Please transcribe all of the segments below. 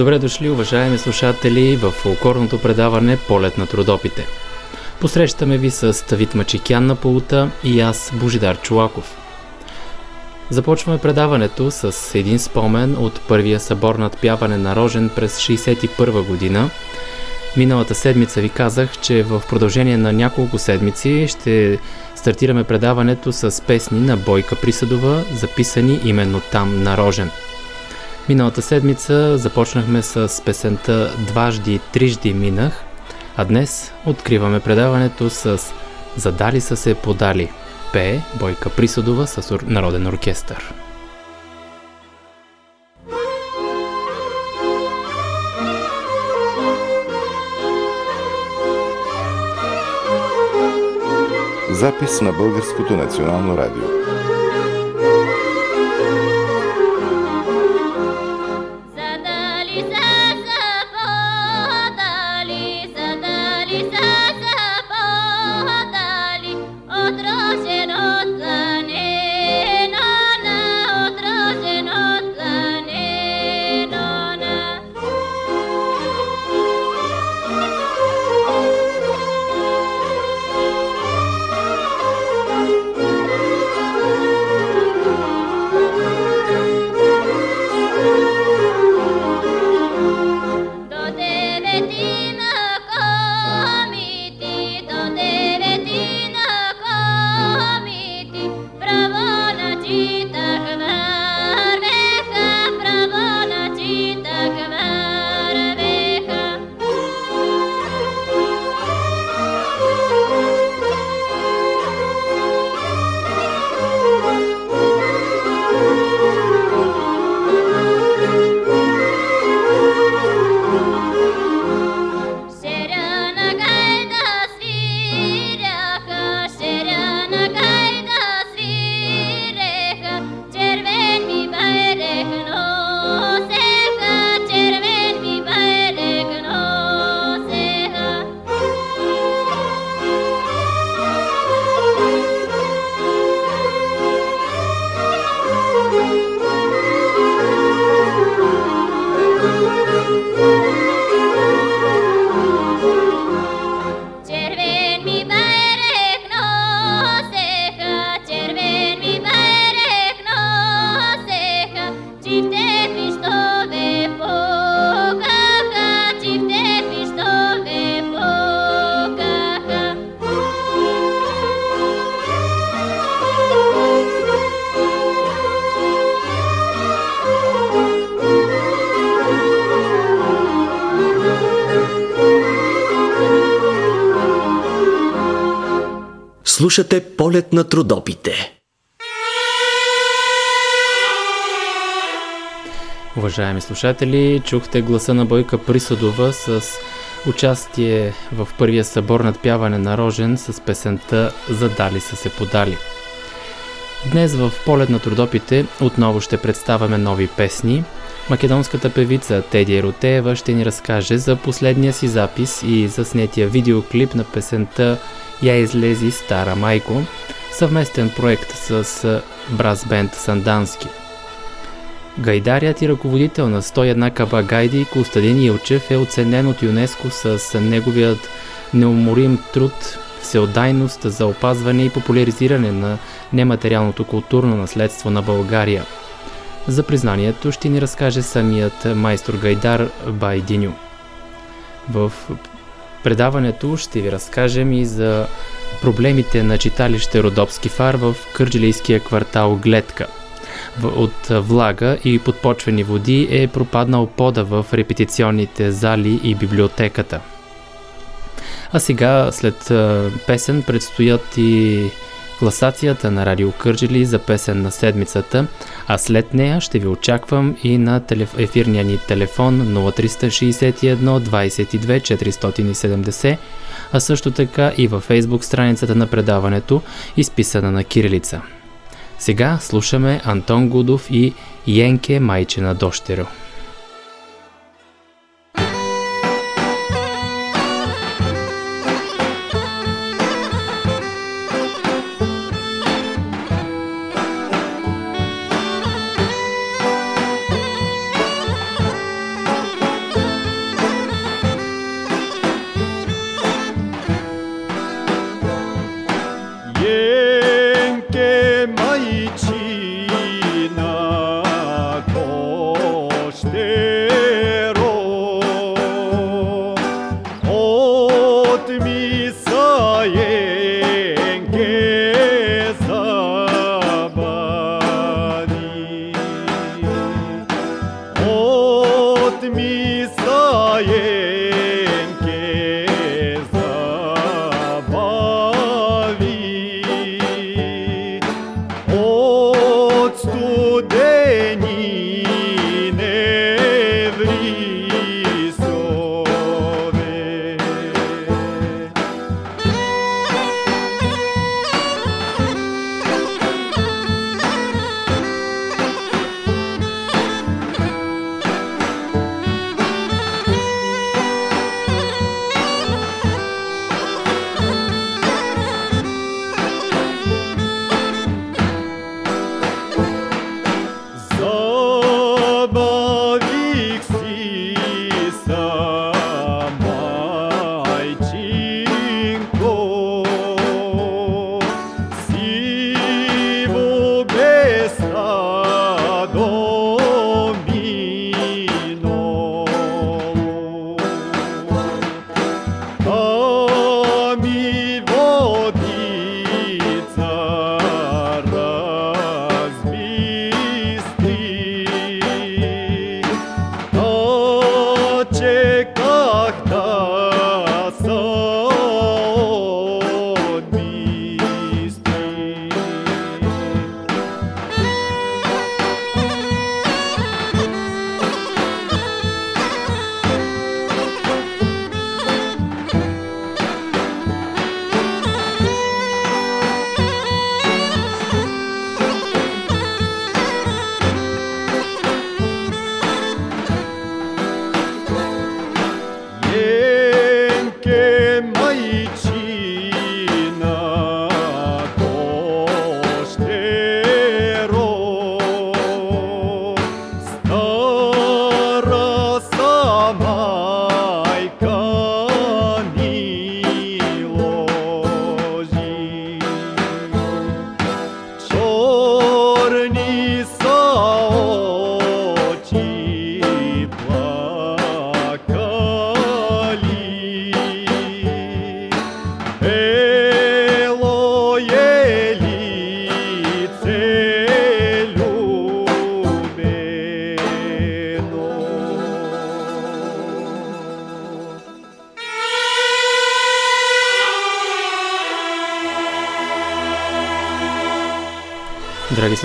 Добре дошли, уважаеми слушатели, в фолклорното предаване Полет на трудопите. Посрещаме ви с Тавит Мачикян на полута и аз, Божидар Чулаков. Започваме предаването с един спомен от първия събор над пяване на Рожен през 61 година. Миналата седмица ви казах, че в продължение на няколко седмици ще стартираме предаването с песни на Бойка Присъдова, записани именно там на Рожен – Миналата седмица започнахме с песента Дважди и трижди минах, а днес откриваме предаването с Задали са се подали. Пее Бойка Присудова с Народен оркестър. Запис на Българското национално радио. Слушате полет на трудопите. Уважаеми слушатели, чухте гласа на Бойка Присъдова с участие в първия събор над пяване на Рожен с песента Задали са се подали. Днес в полет на трудопите отново ще представяме нови песни. Македонската певица Теди Еротеева ще ни разкаже за последния си запис и за снетия видеоклип на песента я излези Стара Майко, съвместен проект с Брас Бенд Сандански. Гайдарият и ръководител на 101 каба гайди Костадин Илчев е оценен от ЮНЕСКО с неговият неуморим труд, всеотдайност за опазване и популяризиране на нематериалното културно наследство на България. За признанието ще ни разкаже самият майстор Гайдар Байдиню. В предаването ще ви разкажем и за проблемите на читалище Родопски фар в кърджилийския квартал Гледка. От влага и подпочвени води е пропаднал пода в репетиционните зали и библиотеката. А сега, след песен, предстоят и класацията на Радио Кърджили за песен на седмицата, а след нея ще ви очаквам и на ефирния ни телефон 0361 22 470, а също така и във фейсбук страницата на предаването, изписана на кирилица. Сега слушаме Антон Гудов и Йенке Майчена Дощеро.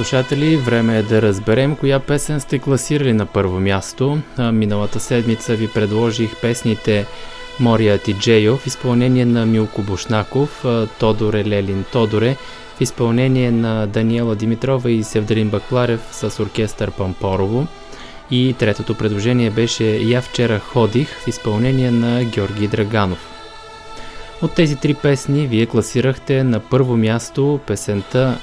Слушатели, време е да разберем коя песен сте класирали на първо място. Миналата седмица ви предложих песните Мория Тиджейо в изпълнение на Милко Бушнаков, Тодоре Лелин Тодоре в изпълнение на Даниела Димитрова и Севдарин Бакларев с оркестър Пампорово. И третото предложение беше Я вчера ходих в изпълнение на Георги Драганов. От тези три песни вие класирахте на първо място песента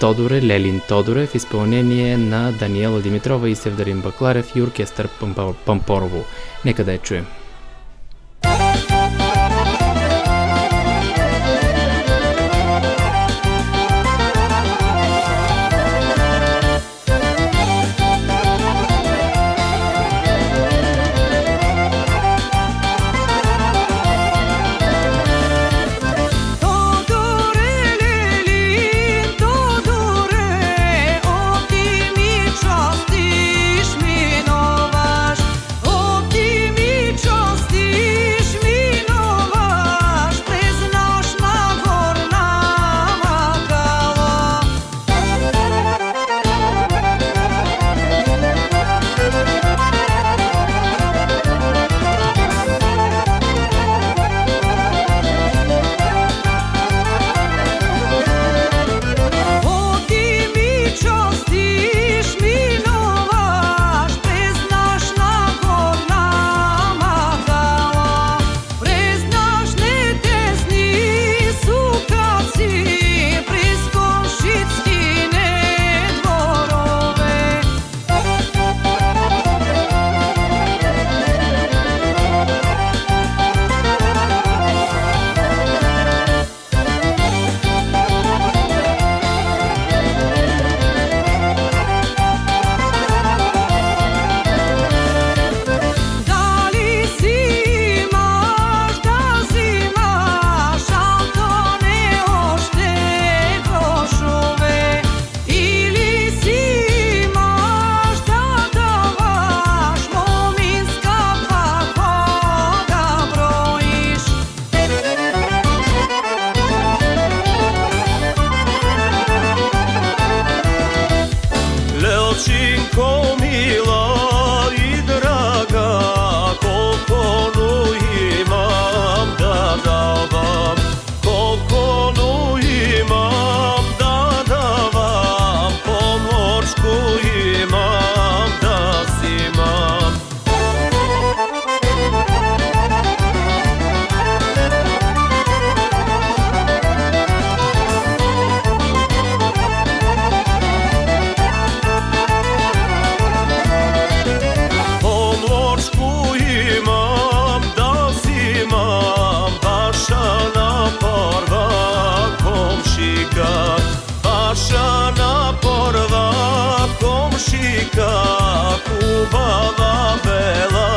Тодоре, Лелин Тодоре в изпълнение на Даниела Димитрова и Севдарин Бакларев и оркестър Пампорово. Нека да я чуем. na porva komšika kubava vela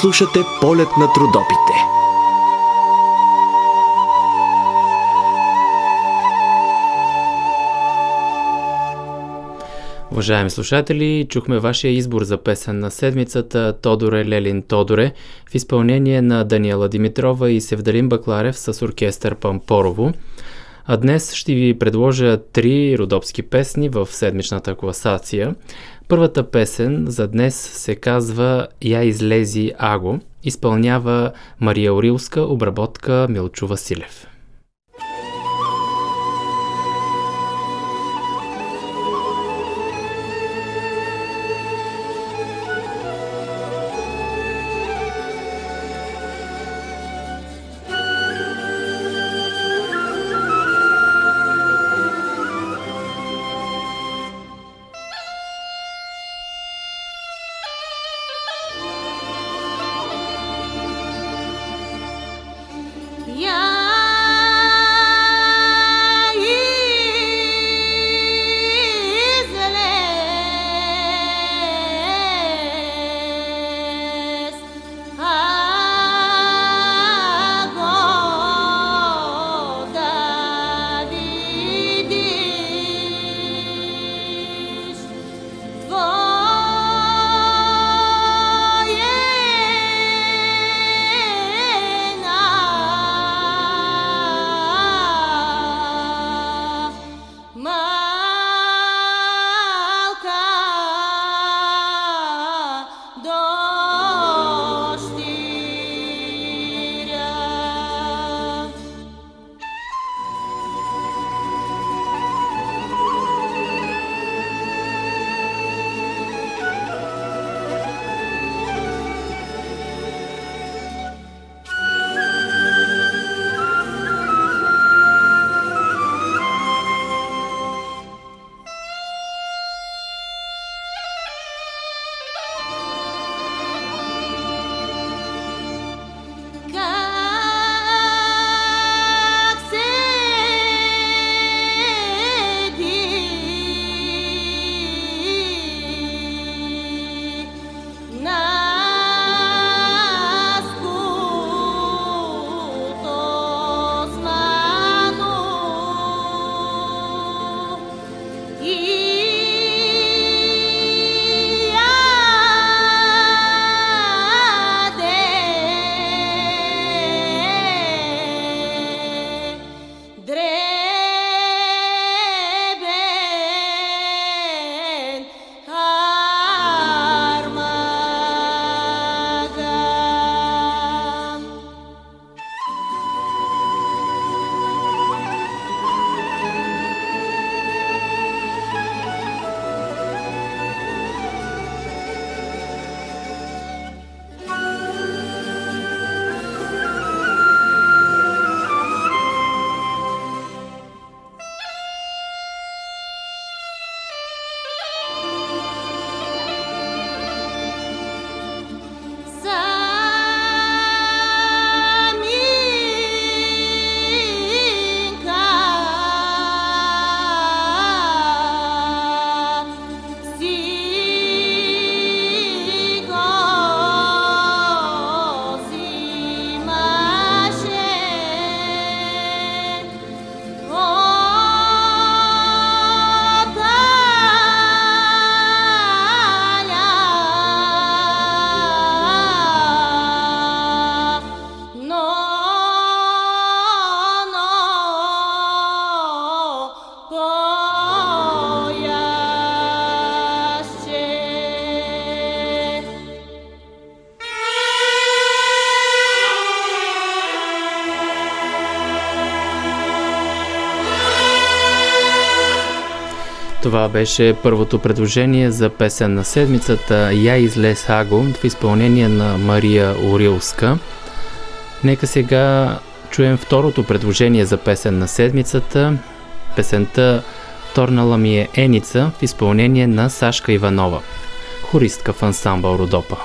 слушате полет на трудопите. Уважаеми слушатели, чухме вашия избор за песен на седмицата Тодоре Лелин Тодоре в изпълнение на Даниела Димитрова и Севдалин Бакларев с оркестър Пампорово. А днес ще ви предложа три родопски песни в седмичната класация. Първата песен за днес се казва Я излези Аго, изпълнява Мария Орилска, обработка Милчо Василев. Това беше първото предложение за песен на седмицата Я излез Аго в изпълнение на Мария Орилска. Нека сега чуем второто предложение за песен на седмицата. Песента Торнала ми е Еница в изпълнение на Сашка Иванова, хористка в ансамбъл Родопа.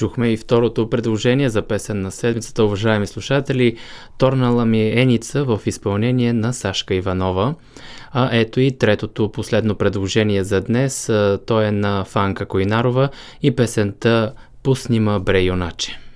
Чухме и второто предложение за песен на седмицата, уважаеми слушатели. Торнала ми е Еница в изпълнение на Сашка Иванова. А ето и третото последно предложение за днес. То е на Фанка Койнарова и песента Пуснима Брейоначе. Вие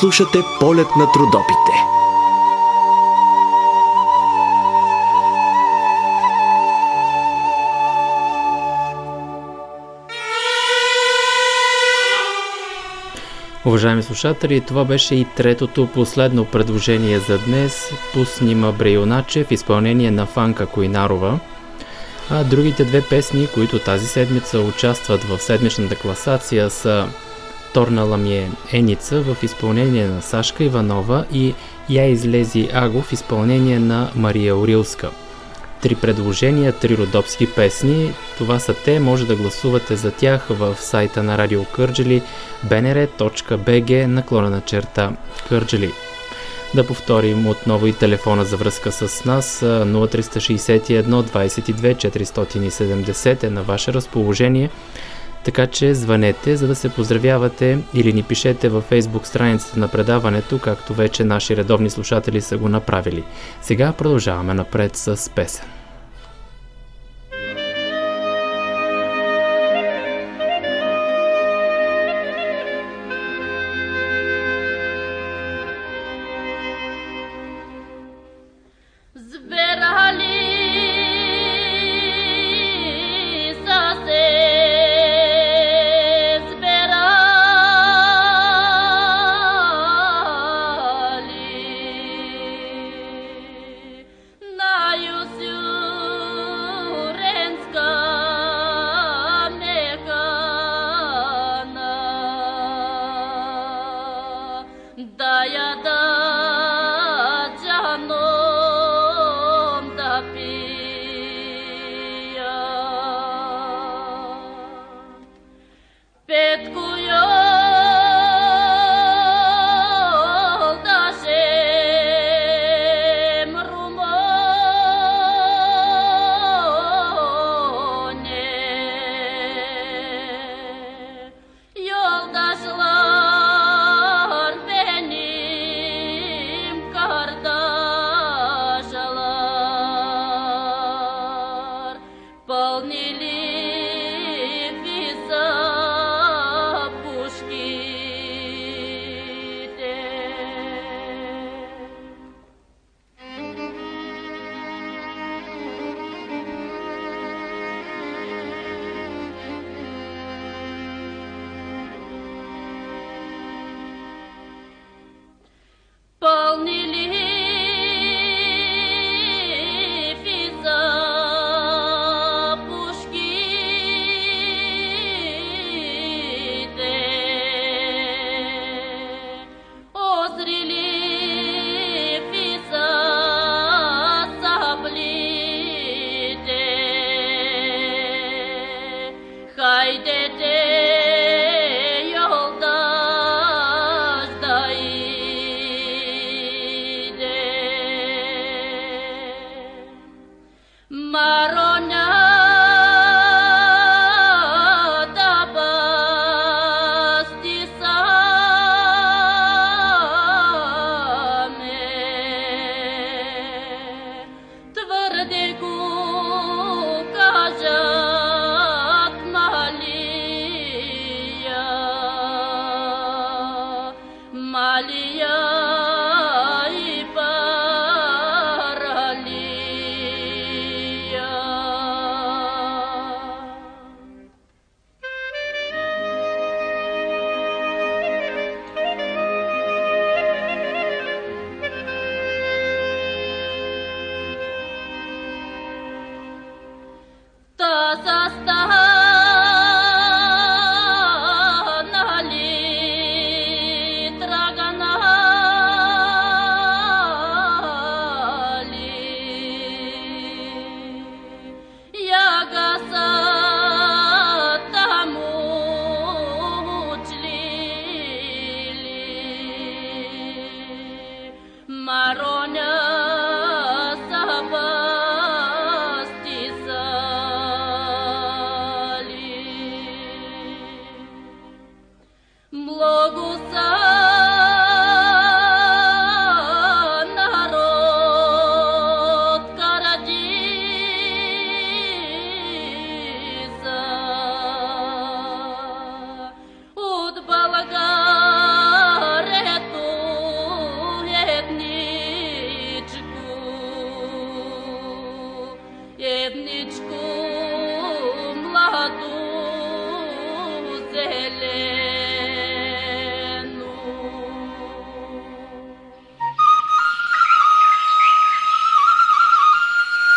слушате полет на трудопите. Уважаеми слушатели, това беше и третото последно предложение за днес по снима Брейоначе в изпълнение на Фанка Койнарова. А другите две песни, които тази седмица участват в седмичната класация са Торнала ми е Еница в изпълнение на Сашка Иванова и Я излези Аго в изпълнение на Мария Орилска. Три предложения, три родопски песни. Това са те, може да гласувате за тях в сайта на Радио Кърджели bnr.bg наклона на черта Кърджели. Да повторим отново и телефона за връзка с нас 0361 22 470 е на ваше разположение. Така че звънете, за да се поздравявате или ни пишете във фейсбук страницата на предаването, както вече наши редовни слушатели са го направили. Сега продължаваме напред с песен.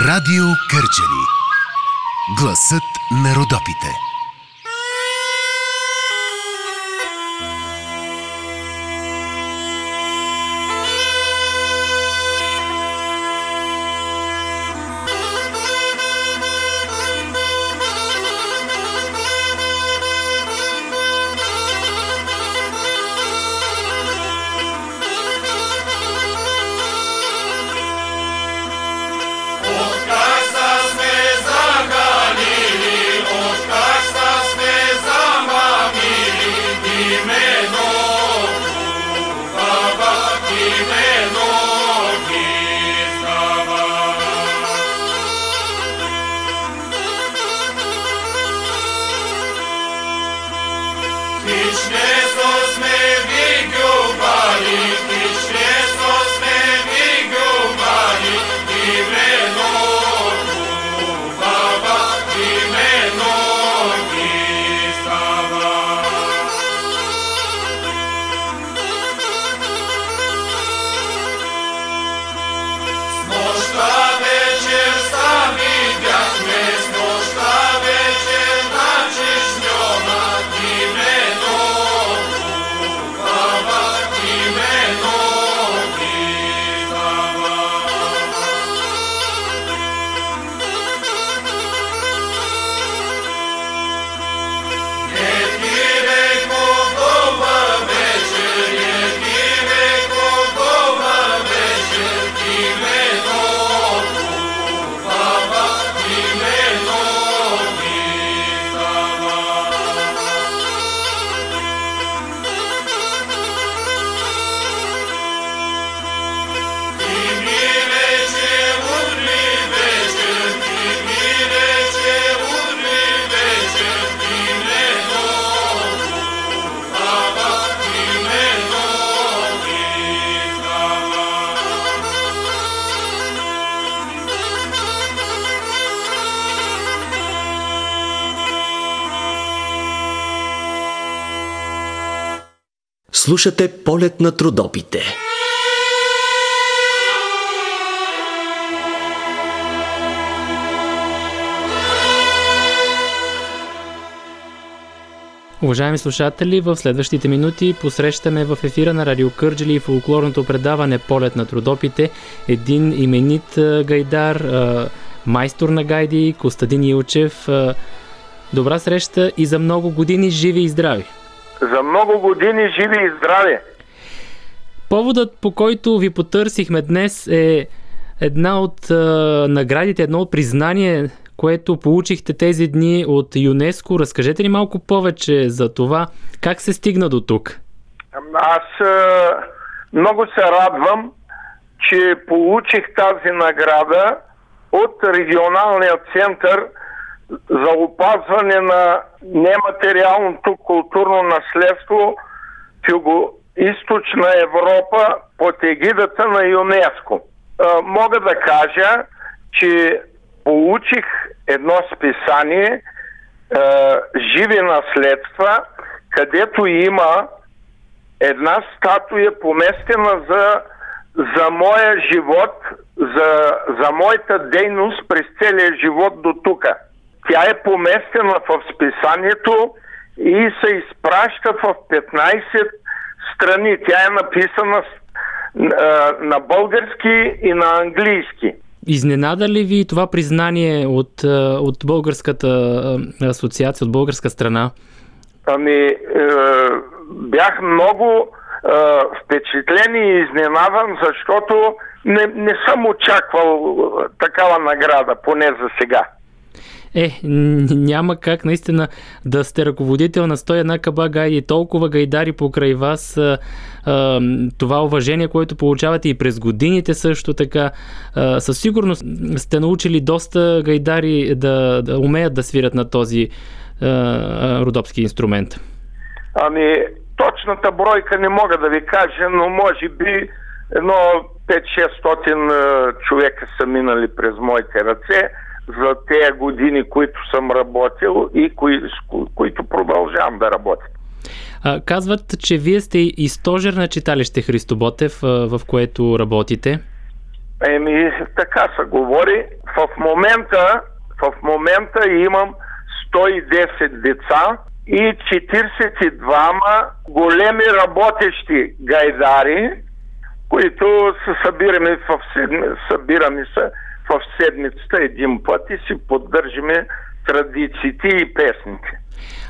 Радио Кърджали. Гласът на Родопите. Слушате полет на трудопите. Уважаеми слушатели, в следващите минути посрещаме в ефира на Радио Кърджели и фолклорното предаване Полет на трудопите един именит гайдар, майстор на гайди Костадин Илчев. Добра среща и за много години живи и здрави! За много години живи и здрави! Поводът, по който ви потърсихме днес е една от а, наградите, едно от признание, което получихте тези дни от ЮНЕСКО. Разкажете ли малко повече за това? Как се стигна до тук? Аз а, много се радвам, че получих тази награда от регионалния център за опазване на нематериалното културно наследство в Юго-Источна Европа под егидата на ЮНЕСКО. Мога да кажа, че получих едно списание Живи наследства, където има една статуя поместена за, за моя живот, за, за моята дейност през целия живот до тук. Тя е поместена в списанието и се изпраща в 15 страни. Тя е написана на български и на английски. Изненада ли ви това признание от, от българската асоциация, от българска страна? Ами, е, бях много е, впечатлен и изненадан, защото не, не съм очаквал такава награда, поне за сега. Е, няма как наистина да сте ръководител на 101 каба гайди, толкова гайдари покрай вас, това уважение, което получавате и през годините също така. Със сигурност сте научили доста гайдари да, да умеят да свират на този а, родопски инструмент. Ами, точната бройка не мога да ви кажа, но може би едно 5-600 човека са минали през моите ръце за тези години, които съм работил и кои, които продължавам да работя. А, казват, че вие сте и стожер на читалище Христо Ботев, в което работите. Еми, така се говори. В момента, в момента имам 110 деца и 42 големи работещи гайдари, които се събираме в седми, събираме се в седмицата един път и си поддържаме традициите и песните.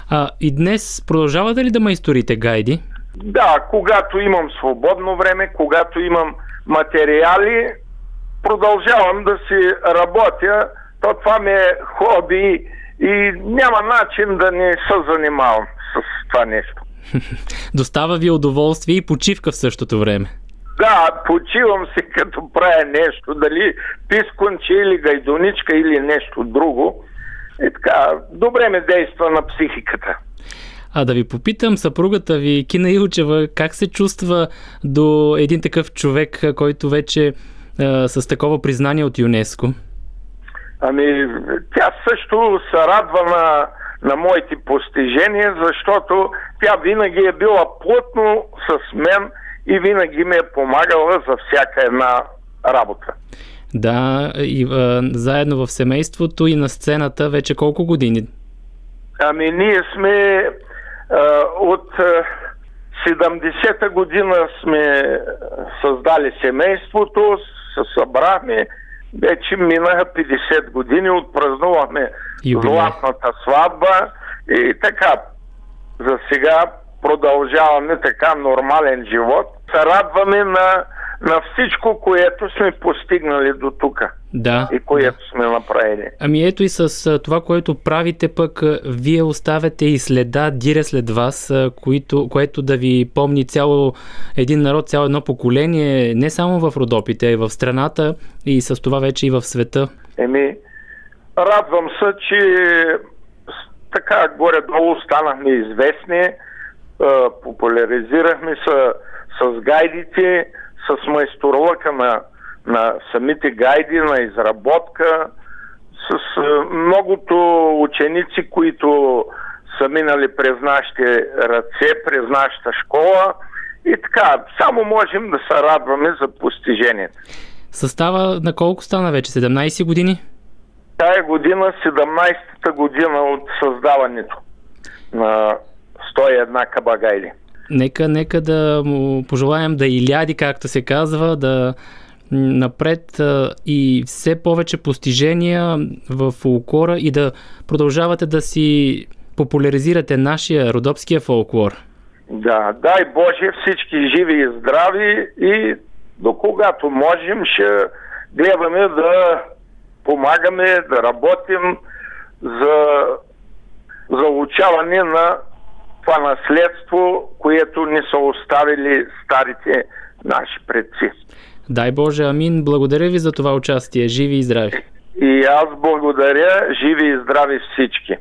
А, и днес продължавате ли да майсторите гайди? Да, когато имам свободно време, когато имам материали, продължавам да си работя. То това ми е хоби и няма начин да не се занимавам с това нещо. Достава ви удоволствие и почивка в същото време. Да, почивам се като правя нещо, дали писконче или гайдоничка или нещо друго. И така, добре ме действа на психиката. А да ви попитам, съпругата ви, Кина Илчева, как се чувства до един такъв човек, който вече е, с такова признание от ЮНЕСКо? Ами, тя също се радва на, на моите постижения, защото тя винаги е била плътно с мен и винаги ми е помагала за всяка една работа. Да, и а, заедно в семейството и на сцената вече колко години? Ами ние сме а, от 70-та година сме създали семейството, се събрахме, вече минаха 50 години, отпразнувахме златната сватба и така. За сега продължаваме така нормален живот. Се радваме на, на всичко, което сме постигнали до тук. Да. И което сме направили. Ами ето и с това, което правите пък, вие оставяте и следа, дире след вас, което, което да ви помни цяло един народ, цяло едно поколение, не само в Родопите, а и в страната и с това вече и в света. Еми, радвам се, че така горе-долу станахме известни популяризирахме с, с гайдите, с майсторлъка на, на самите гайди, на изработка, с многото ученици, които са минали през нашите ръце, през нашата школа И така, само можем да се радваме за постижението. Състава на колко стана вече? 17 години? Тая година, 17-та година от създаването на 101 Кабагайли. Нека, нека да му пожелаем да иляди, както се казва, да напред и все повече постижения в фолклора и да продължавате да си популяризирате нашия родопския фолклор. Да, дай Боже всички живи и здрави и до когато можем ще гледаме да помагаме, да работим за заучаване на това наследство, което ни са оставили старите наши предци. Дай Боже, амин. Благодаря ви за това участие. Живи и здрави. И аз благодаря, живи и здрави всички.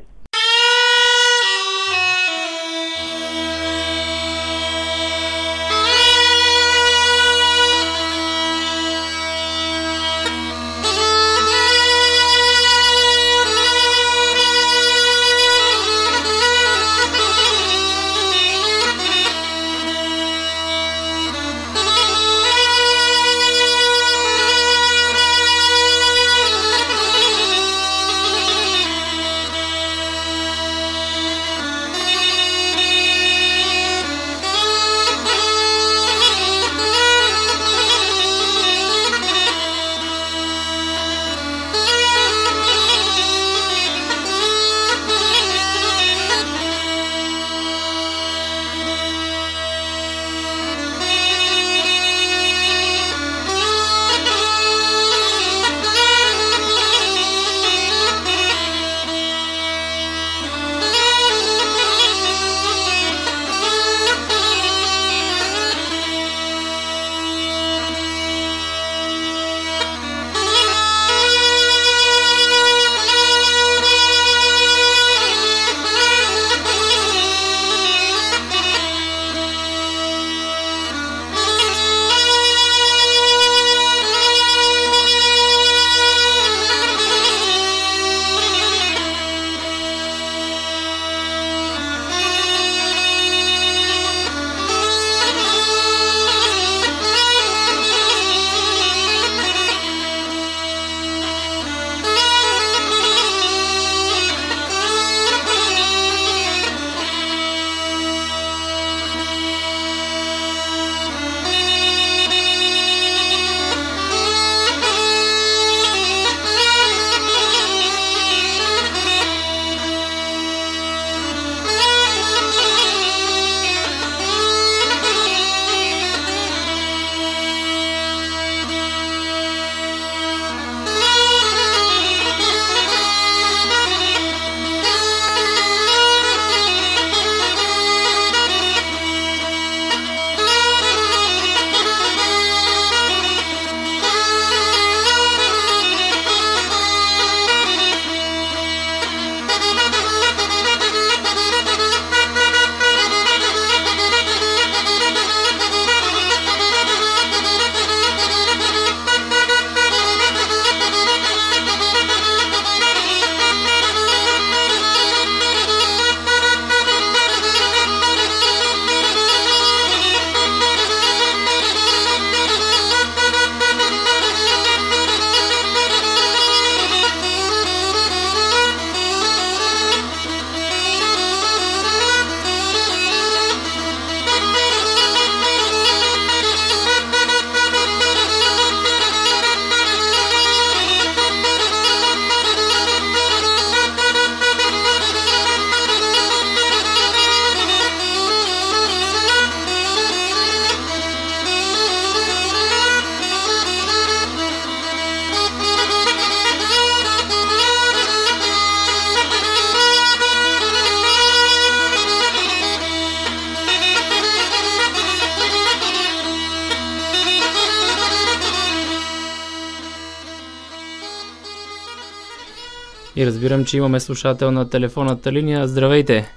Разбирам, че имаме слушател на телефонната линия. Здравейте!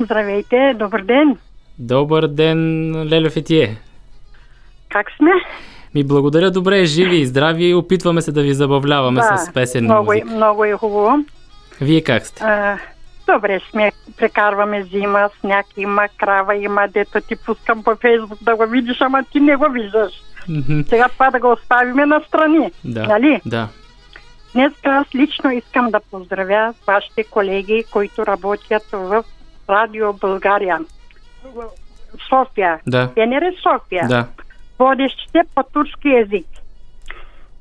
Здравейте, добър ден! Добър ден, Лелев и тие! Как сме? Ми благодаря добре, живи и здрави. Опитваме се да ви забавляваме да, с песен много, музика. Много е хубаво. Вие как сте? А, Добре, сме, прекарваме зима, сняг има, крава има, дето ти пускам по фейсбук да го видиш, ама ти не го виждаш. Сега това да го оставиме на страни. Да. Нали? Да. Днес аз лично искам да поздравя вашите колеги, които работят в Радио България. София. Да. БНР София. Да. Водещите по турски язик.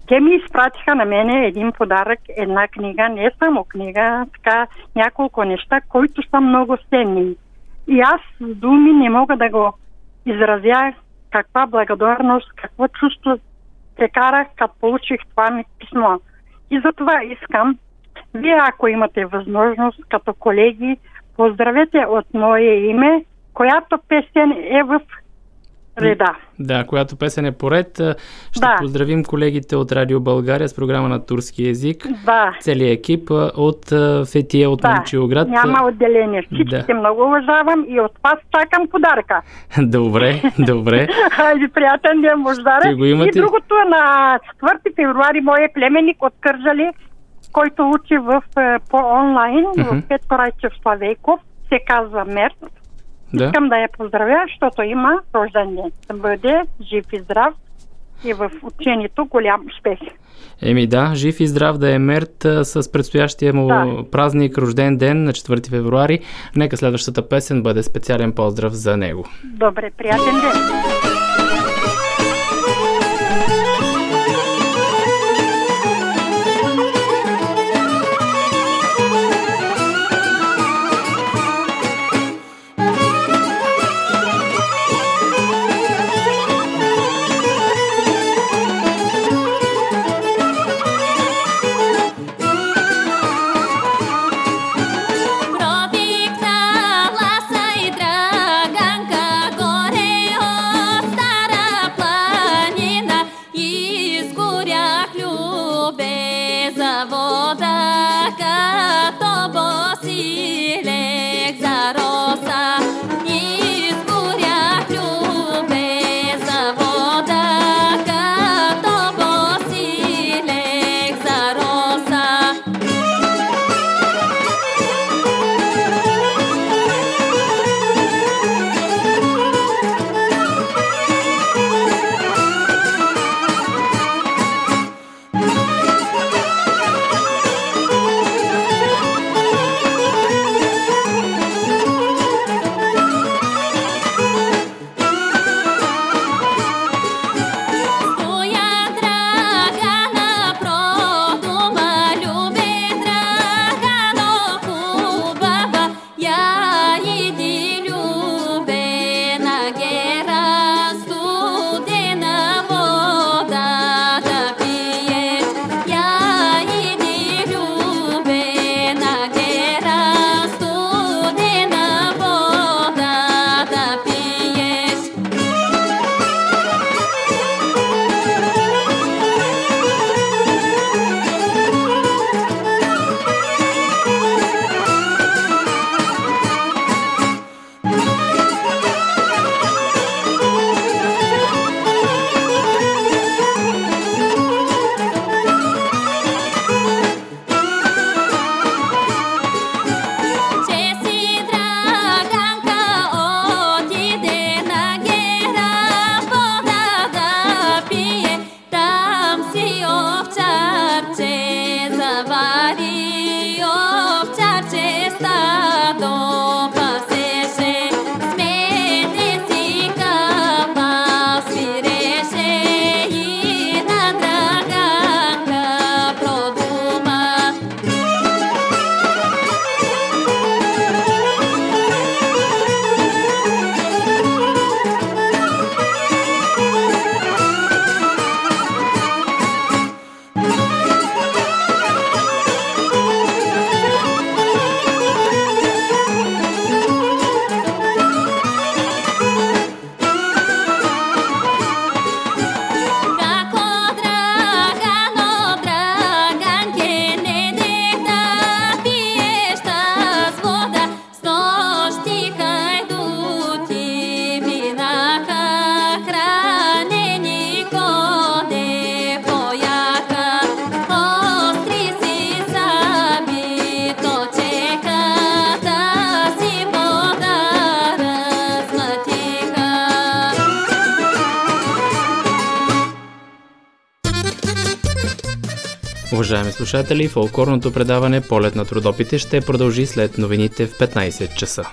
Те ми изпратиха на мене един подарък, една книга, не само книга, така няколко неща, които са много ценни. И аз с думи не мога да го изразя каква благодарност, какво чувство прекарах, като получих това ми писмо. И затова искам, вие ако имате възможност, като колеги, поздравете от мое име, която песен е в реда. Да, която песен е поред. Ще Да. поздравим колегите от Радио България с програма на турски язик. Да. Целият екип от Фетия от Да, Момчилград. няма отделение. Всичките Да. много уважавам и от вас чакам подаръка. Добре, добре. Хайде, приятен ден, Бождаре. Ти го имате? И другото на 4 февруари моят племенник от Кържали, който учи в, е, по онлайн Мгм. в Петко Райчев Славейков, се казва Мерт. Да. Искам да я поздравя, защото има рожден ден. Да бъде жив и здрав и в учението голям успех. Еми да, жив и здрав да е Мерт с предстоящия му Да. празник, рожден ден на 4 февруари. Нека следващата песен бъде специален поздрав за него. Добре, приятен ден. Слушатели, фолклорното предаване Полет на трудопите ще продължи след новините в 15 часа.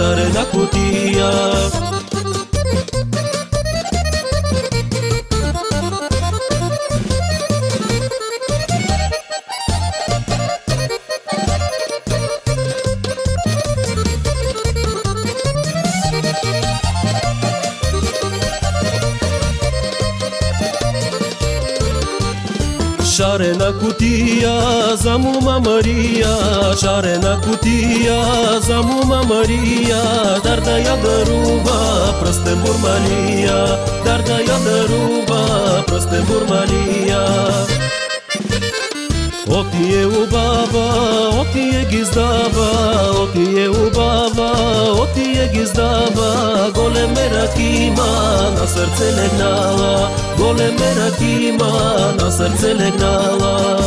ușoară, n-a putit дарува пръстен бурмалия, дар да я дарува пръстен бурмалия. Отие убава, отие ги издава, отие убава, отие ги издава, голем мерак има на сърце легнала, голем мерак има на сърце легнала.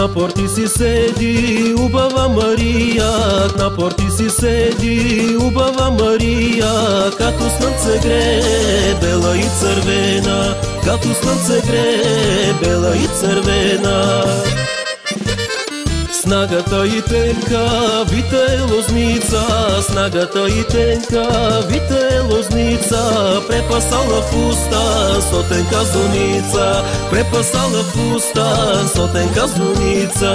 На порти си седи убава Мария, на порти си седи убава Мария, като слънце грее бела и цървена, като слънце грее бела и цървена. Снагата и тенка, вита е лозница, снагата и тенка, вита е лозница, препасала в уста сотенка зуница, препасала в уста сотенка зуница.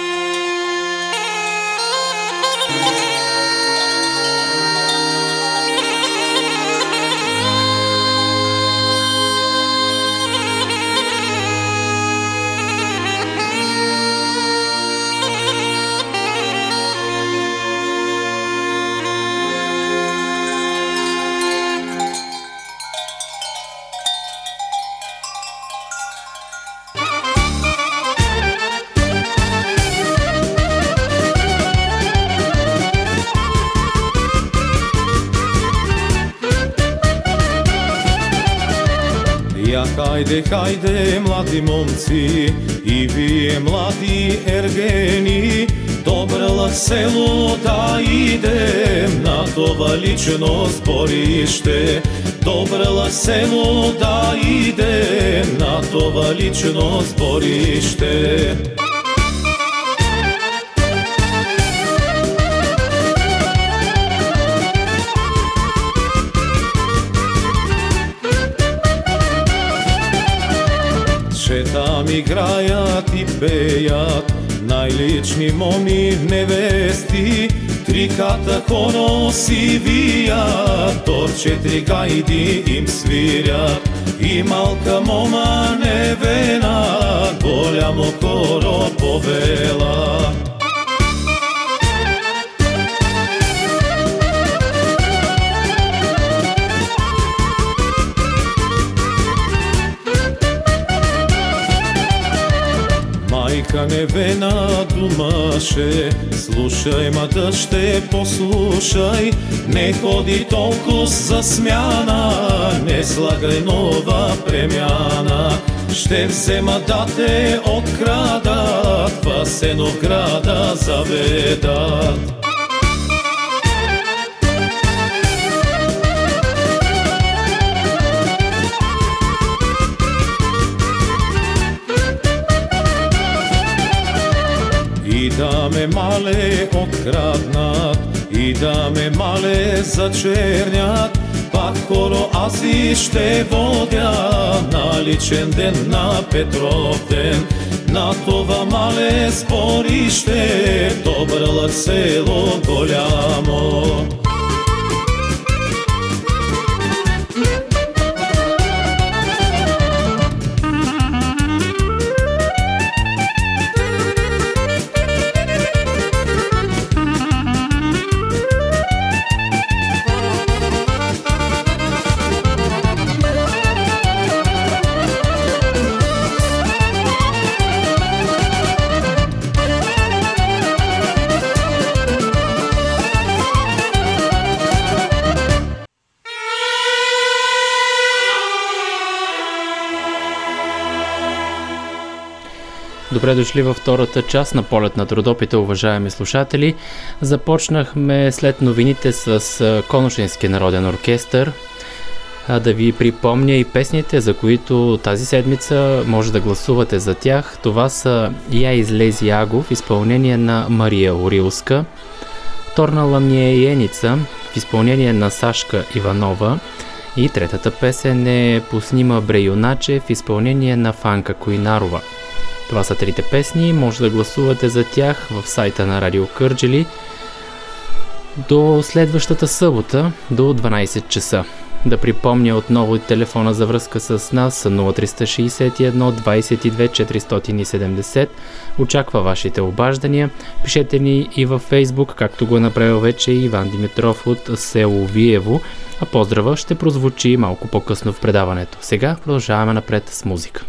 Hajde, mladi momci i vi mladi ergeni Dobrala selo da idem na to valično zborište Dobrala selo da idem na to valično zborište играят и пеят. Най-лични моми невести Триката коноси вият. Тор четири гайди им свирят. И малка мома невена, голямо хоро повела. Майка невена думаше, слушай, мата ще послушай, не ходи толкова за смяна, не слагай нова премяна. Ще взема да те открадат, в сенограда заведат. Да ме мале откраднат, и да ме мале зачернят, пак хоро аз и ще водя на личен ден на Петров ден. На това мале спорище, добрала село голямо. Добре дошли във втората част на полет на трудопите, уважаеми слушатели. Започнахме след новините с Коношински народен оркестър. А да ви припомня и песните, за които тази седмица може да гласувате за тях. Това са Я излези Ягов в изпълнение на Мария Орилска, Торнала ми е Еница в изпълнение на Сашка Иванова и третата песен е Поснима Бреюначе в изпълнение на Фанка Койнарова. Това са трите песни, може да гласувате за тях в сайта на Радио Кърджели до следващата събота до 12 часа. Да припомня отново телефона за връзка с нас 0361 22 470. Очаква вашите обаждания. Пишете ни и във Фейсбук, както го е направил вече Иван Димитров от село Виево. А поздрава ще прозвучи малко по-късно в предаването. Сега продължаваме напред с музика.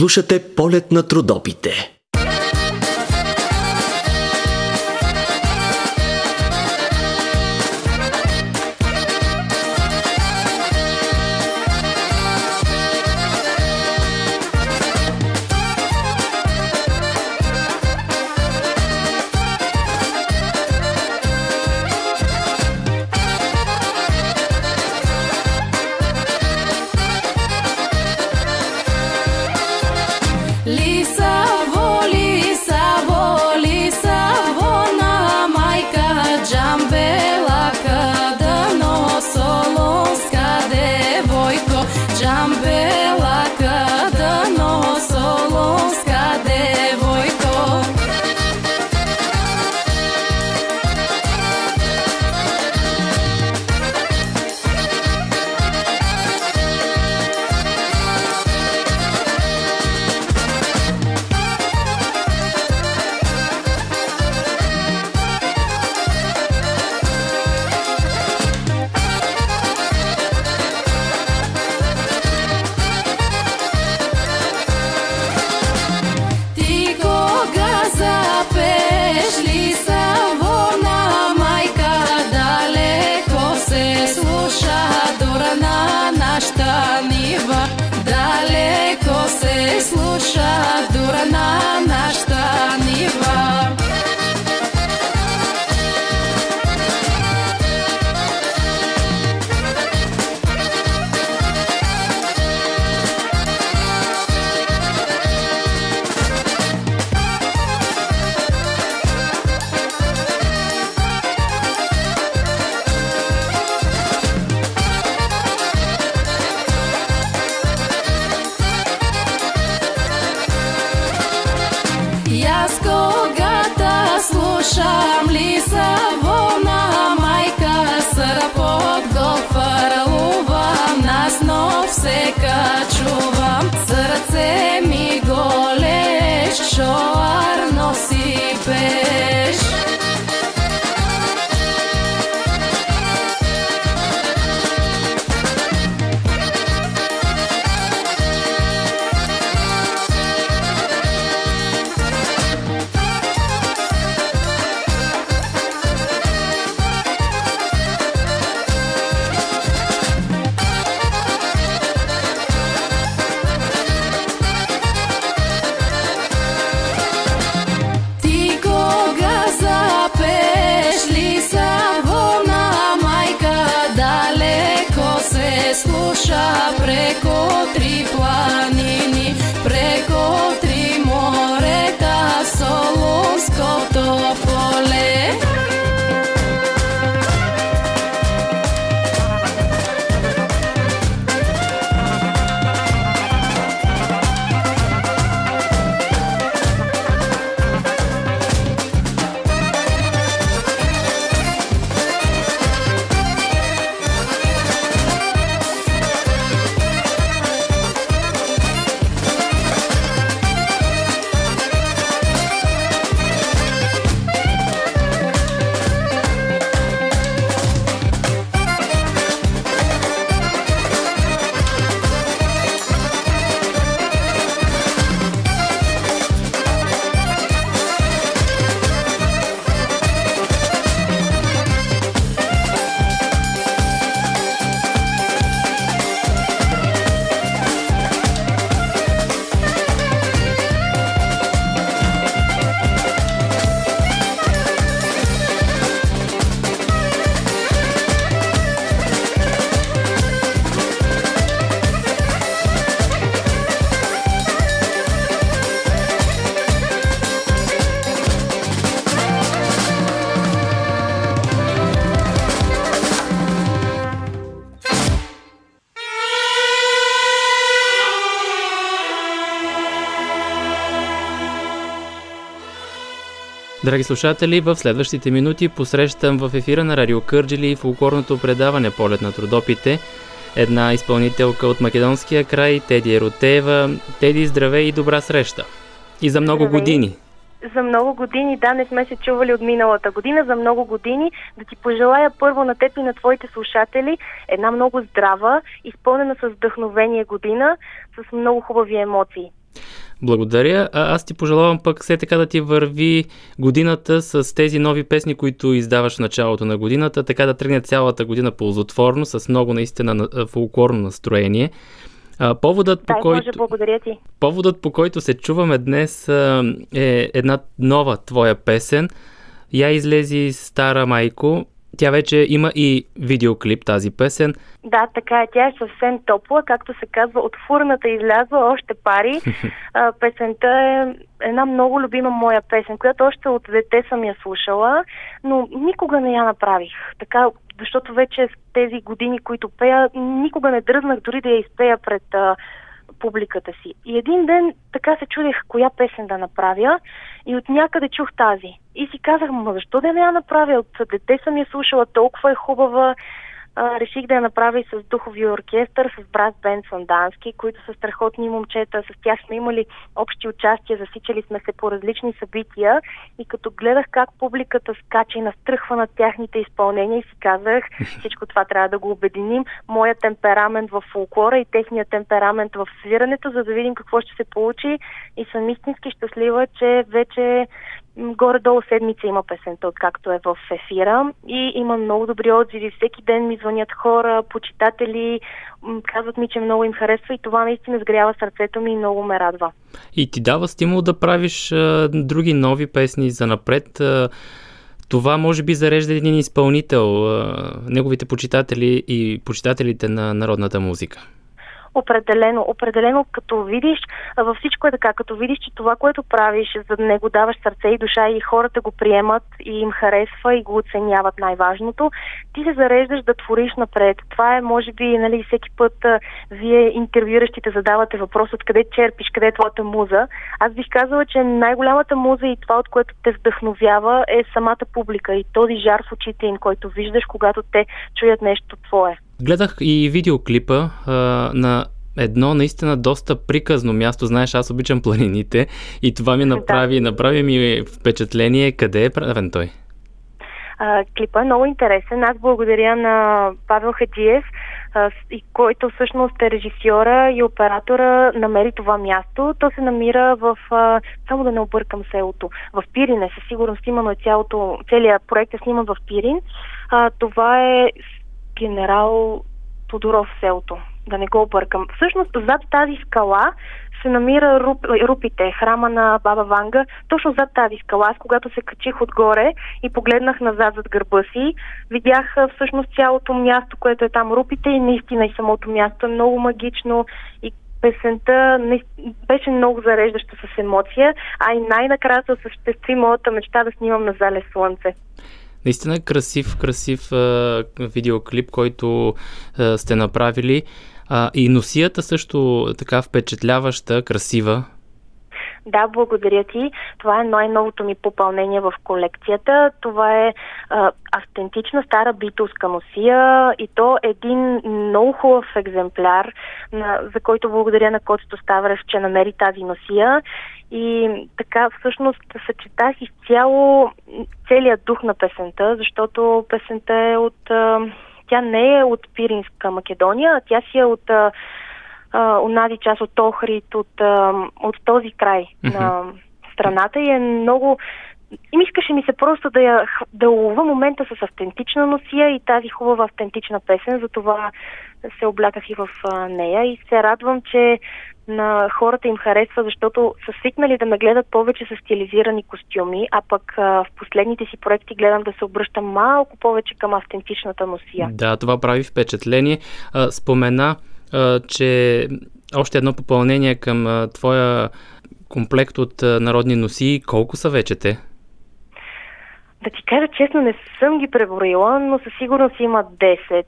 Слушате полет на трудопите. Драги слушатели, в следващите минути посрещам в ефира на Радио Кърджили фулкорното предаване Полет на трудопите. Една изпълнителка от македонския край, Теди Еротеева. Теди, здравей и добра среща. И за много Здравей. години. За много години, да, не сме се чували от миналата година, за много години да ти пожелая първо на теб и на твоите слушатели една много здрава, изпълнена с вдъхновение година, с много хубави емоции. Благодаря. А, аз ти пожелавам пък все така да ти върви годината с тези нови песни, които издаваш в началото на годината, така да тръгне цялата година ползотворно, с много наистина фолклорно настроение. А, поводът, по Дай, който, Боже, благодаря ти. поводът, по който се чуваме днес е една нова твоя песен. Я излези стара майко. Тя вече има и видеоклип тази песен. Да, така е. Тя е съвсем топла, както се казва, от фурната излязва още пари. песента е една много любима моя песен, която още от дете съм я слушала, но никога не я направих. Така, защото вече в тези години, които пея, никога не дръзнах дори да я изпея пред а, публиката си. И един ден така се чудех коя песен да направя и от някъде чух тази. И си казах, ма защо да не я направя? От дете съм я слушала, толкова е хубава а, реших да я направя и с духови оркестър, с брат Бен Сандански, които са страхотни момчета. С тях сме имали общи участия, засичали сме се по различни събития и като гледах как публиката скача и настръхва на тяхните изпълнения и си казах, всичко това трябва да го обединим. Моя темперамент в фолклора и техния темперамент в свирането, за да видим какво ще се получи и съм истински щастлива, че вече горе-долу седмица има песента, откакто е в ефира и има много добри отзиви. Всеки ден ми звънят хора, почитатели, казват ми, че много им харесва и това наистина сгрява сърцето ми и много ме радва. И ти дава стимул да правиш а, други нови песни за напред. Това може би зарежда един изпълнител, а, неговите почитатели и почитателите на народната музика. Определено, определено, като видиш, във всичко е така, като видиш, че това, което правиш, за него даваш сърце и душа и хората го приемат и им харесва и го оценяват най-важното, ти се зареждаш да твориш напред. Това е, може би, нали, всеки път вие интервюиращите задавате въпрос откъде черпиш, къде е твоята муза. Аз бих казала, че най-голямата муза и това, от което те вдъхновява, е самата публика и този жар в очите им, който виждаш, когато те чуят нещо твое. Гледах и видеоклипа а, на едно наистина доста приказно място. Знаеш, аз обичам планините и това ми направи, да. направи ми впечатление къде е правен той. А, клипа е много интересен. Аз благодаря на Павел Хаджиев, и който всъщност е режисьора и оператора намери това място. То се намира в, само да не объркам селото, в Пирине. Със сигурност имано е цялото, целият проект е сниман в Пирин. Това е генерал Тодоров селото, да не го объркам. Всъщност, зад тази скала се намира руп, Рупите, храма на Баба Ванга. Точно зад тази скала, аз когато се качих отгоре и погледнах назад зад гърба си, видях всъщност цялото място, което е там Рупите и наистина и самото място е много магично и песента не, беше много зареждаща с емоция, а и най-накрая се осъществи моята мечта да снимам на зале слънце. Наистина красив, красив а, видеоклип, който а, сте направили. А, и носията също така впечатляваща, красива. Да, благодаря ти. Това е най-новото ми попълнение в колекцията. Това е а, автентична стара битулска носия и то един много хубав екземпляр, на, за който благодаря на Котито Ставрев, че намери тази носия. И така всъщност съчетах изцяло целият дух на песента, защото песента е от... А, тя не е от Пиринска Македония, а тя си е от а, онази част от Охрид, от, от този край mm-hmm. на страната и е много... И ми искаше ми се просто да, я, да улова момента с автентична носия и тази хубава автентична песен, затова се обляках и в нея и се радвам, че на хората им харесва, защото са свикнали да ме гледат повече с стилизирани костюми, а пък а, в последните си проекти гледам да се обръщам малко повече към автентичната носия. Да, това прави впечатление. А, спомена, че още едно попълнение към твоя комплект от народни носи. Колко са вече те? Да ти кажа честно, не съм ги преброила, но със сигурност има 10.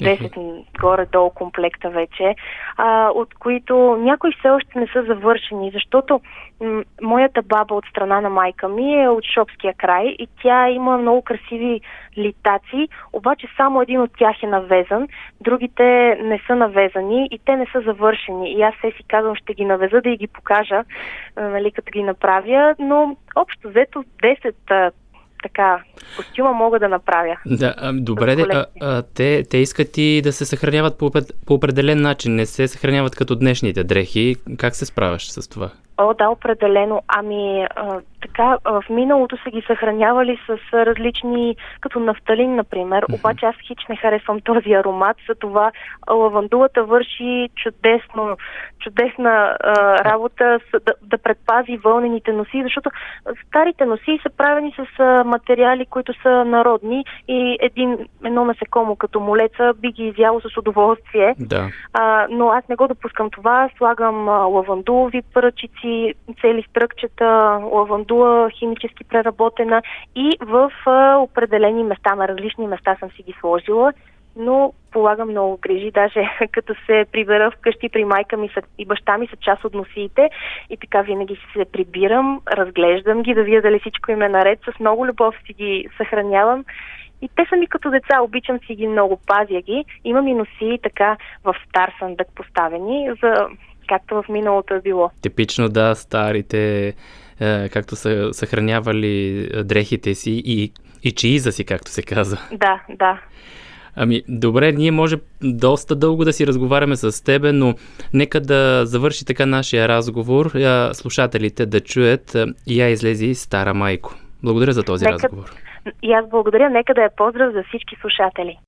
10 горе-долу комплекта вече, а, от които някои все още не са завършени, защото м- моята баба от страна на майка ми е от Шопския край и тя има много красиви литаци, обаче само един от тях е навезан, другите не са навезани и те не са завършени. И аз се си казвам, ще ги навеза да и ги покажа, нали, като ги направя, но общо взето 10 така костюма мога да направя. Да, а, добре, а, а, те, те искат и да се съхраняват по, по определен начин, не се съхраняват като днешните дрехи. Как се справяш с това? О, да, определено. Ами, а, така, в миналото са ги съхранявали с различни, като нафталин, например. Mm-hmm. Обаче аз хич не харесвам този аромат, за това лавандулата върши чудесно, чудесна а, работа с, да, да предпази вълнените носи, защото старите носи са правени с а, материали, които са народни и един, едно насекомо като молеца би ги изяло с удоволствие. Да. А, но аз не го допускам това. Слагам а, лавандулови пръчици, цели стръкчета, лавандула химически преработена и в а, определени места, на различни места съм си ги сложила но полагам много грижи. Даже като се прибера вкъщи при майка ми са, и баща ми са част от носиите и така винаги се прибирам, разглеждам ги, да видя дали всичко им е наред. С много любов си ги съхранявам. И те са ми като деца, обичам си ги много, пазя ги. Имам и носи така в стар съндък поставени, за както в миналото е било. Типично да, старите, е, както са съхранявали дрехите си и, и чииза си, както се казва. Да, да. Ами, добре, ние може доста дълго да си разговаряме с тебе, но нека да завърши така нашия разговор, слушателите да чуят Я излези стара майко. Благодаря за този нека, разговор. И аз благодаря. Нека да е поздрав за всички слушатели.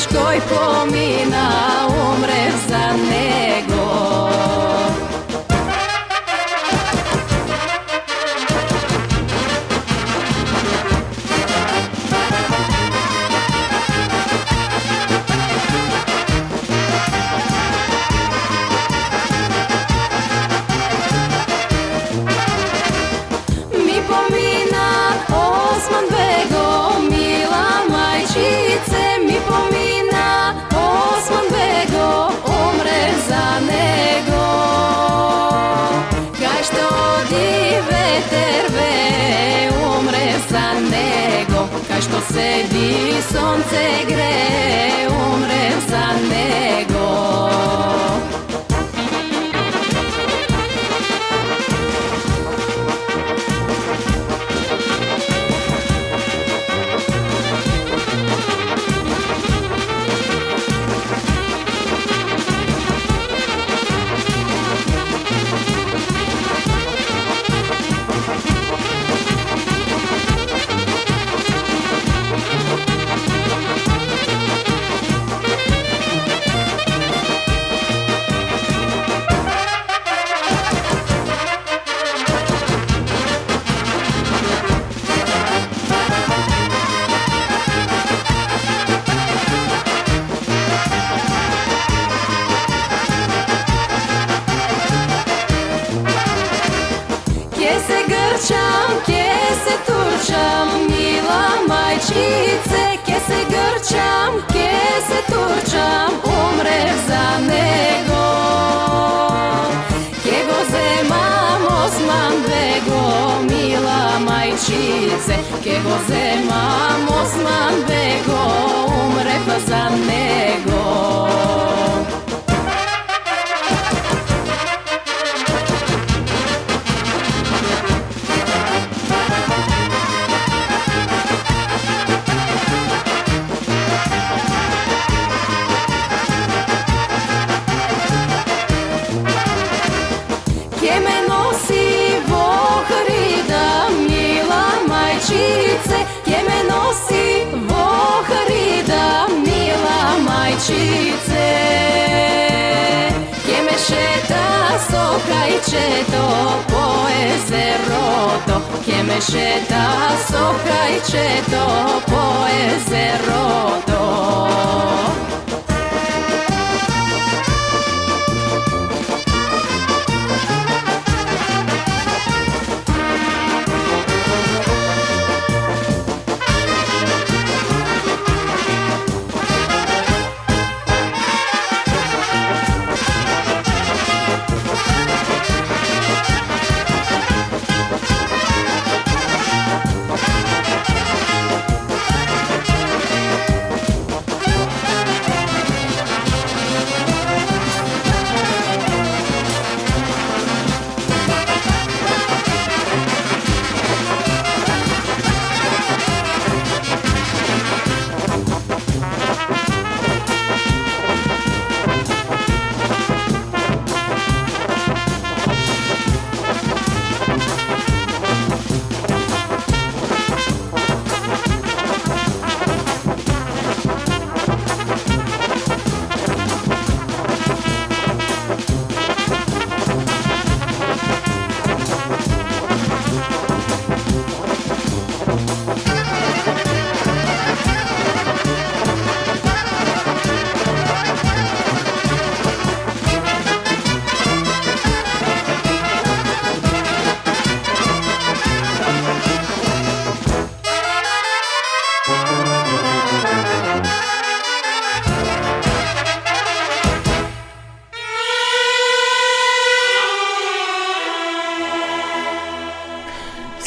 teškoj pomina umre za ne sonce greje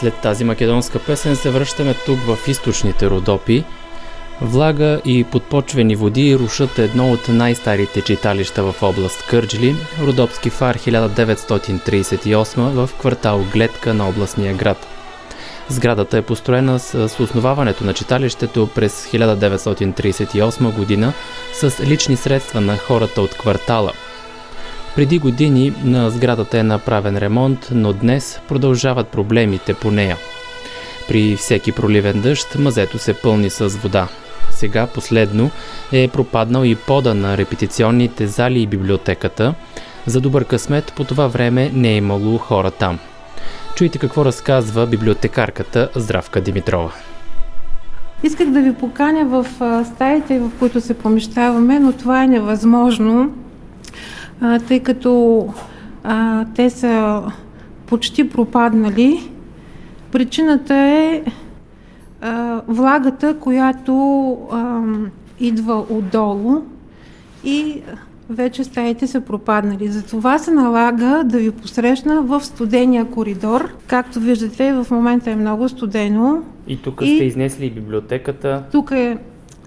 След тази македонска песен се връщаме тук в източните Родопи. Влага и подпочвени води рушат едно от най-старите читалища в област Кърджли, Родопски фар 1938 в квартал Гледка на областния град. Сградата е построена с основаването на читалището през 1938 година с лични средства на хората от квартала. Преди години на сградата е направен ремонт, но днес продължават проблемите по нея. При всеки проливен дъжд мазето се пълни с вода. Сега последно е пропаднал и пода на репетиционните зали и библиотеката. За добър късмет по това време не е имало хора там. Чуйте какво разказва библиотекарката Здравка Димитрова. Исках да ви поканя в стаите, в които се помещаваме, но това е невъзможно, тъй като а, те са почти пропаднали. Причината е а, влагата, която а, идва отдолу и вече стаите са пропаднали. Затова се налага да ви посрещна в студения коридор. Както виждате, в момента е много студено. И тук и... сте изнесли библиотеката. Тук е,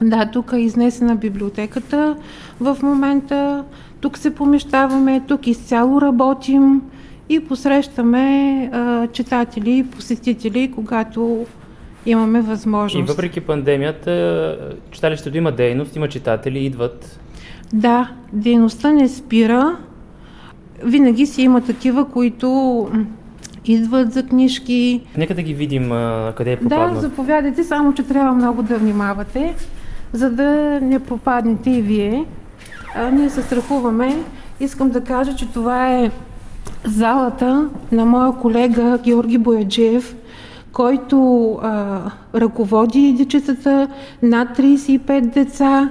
да, тук е изнесена библиотеката в момента. Тук се помещаваме, тук изцяло работим и посрещаме а, читатели и посетители, когато имаме възможност. И въпреки пандемията, читалището има дейност, има читатели, идват да, дейността не спира. Винаги си има такива, които идват за книжки. Нека да ги видим а, къде е пропаднат. Да, заповядайте, само че трябва много да внимавате, за да не пропаднете и вие. А, ние се страхуваме. Искам да кажа, че това е залата на моя колега Георги Бояджиев, който а, ръководи дечицата над 35 деца,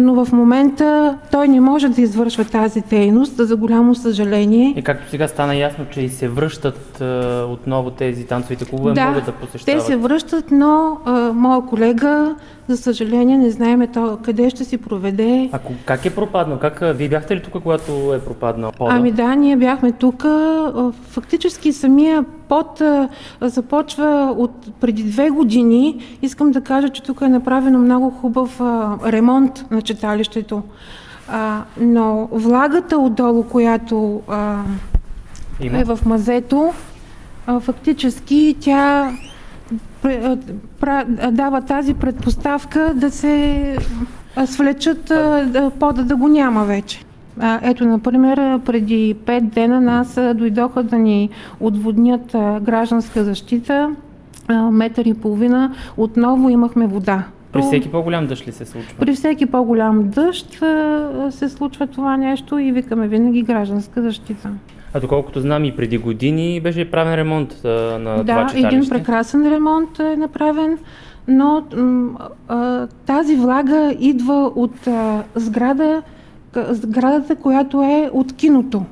но в момента той не може да извършва тази дейност, за голямо съжаление. И както сега стана ясно, че и се връщат а, отново тези танцовите клубове, да, могат да посещават. те се връщат, но а, моя колега, за съжаление, не знаеме то, къде ще си проведе. А как е пропаднал? Как, вие бяхте ли тук, когато е пропаднал пода? Ами да, ние бяхме тук. Фактически самия под а, започва от преди две години. Искам да кажа, че тук е направено много хубав ремонт на читалището. А, но влагата отдолу, която а, е в мазето, а, фактически тя дава тази предпоставка да се свлечат, да, пода да го няма вече. Ето, например, преди 5 дена нас дойдоха да ни отводнят гражданска защита, метър и половина, отново имахме вода. При всеки по-голям дъжд ли се случва? При всеки по-голям дъжд се случва това нещо и викаме винаги гражданска защита. А доколкото знам и преди години беше правен ремонт а, на да, това читалище. един прекрасен ремонт е направен, но а, тази влага идва от а, сграда, сградата, която е от киното.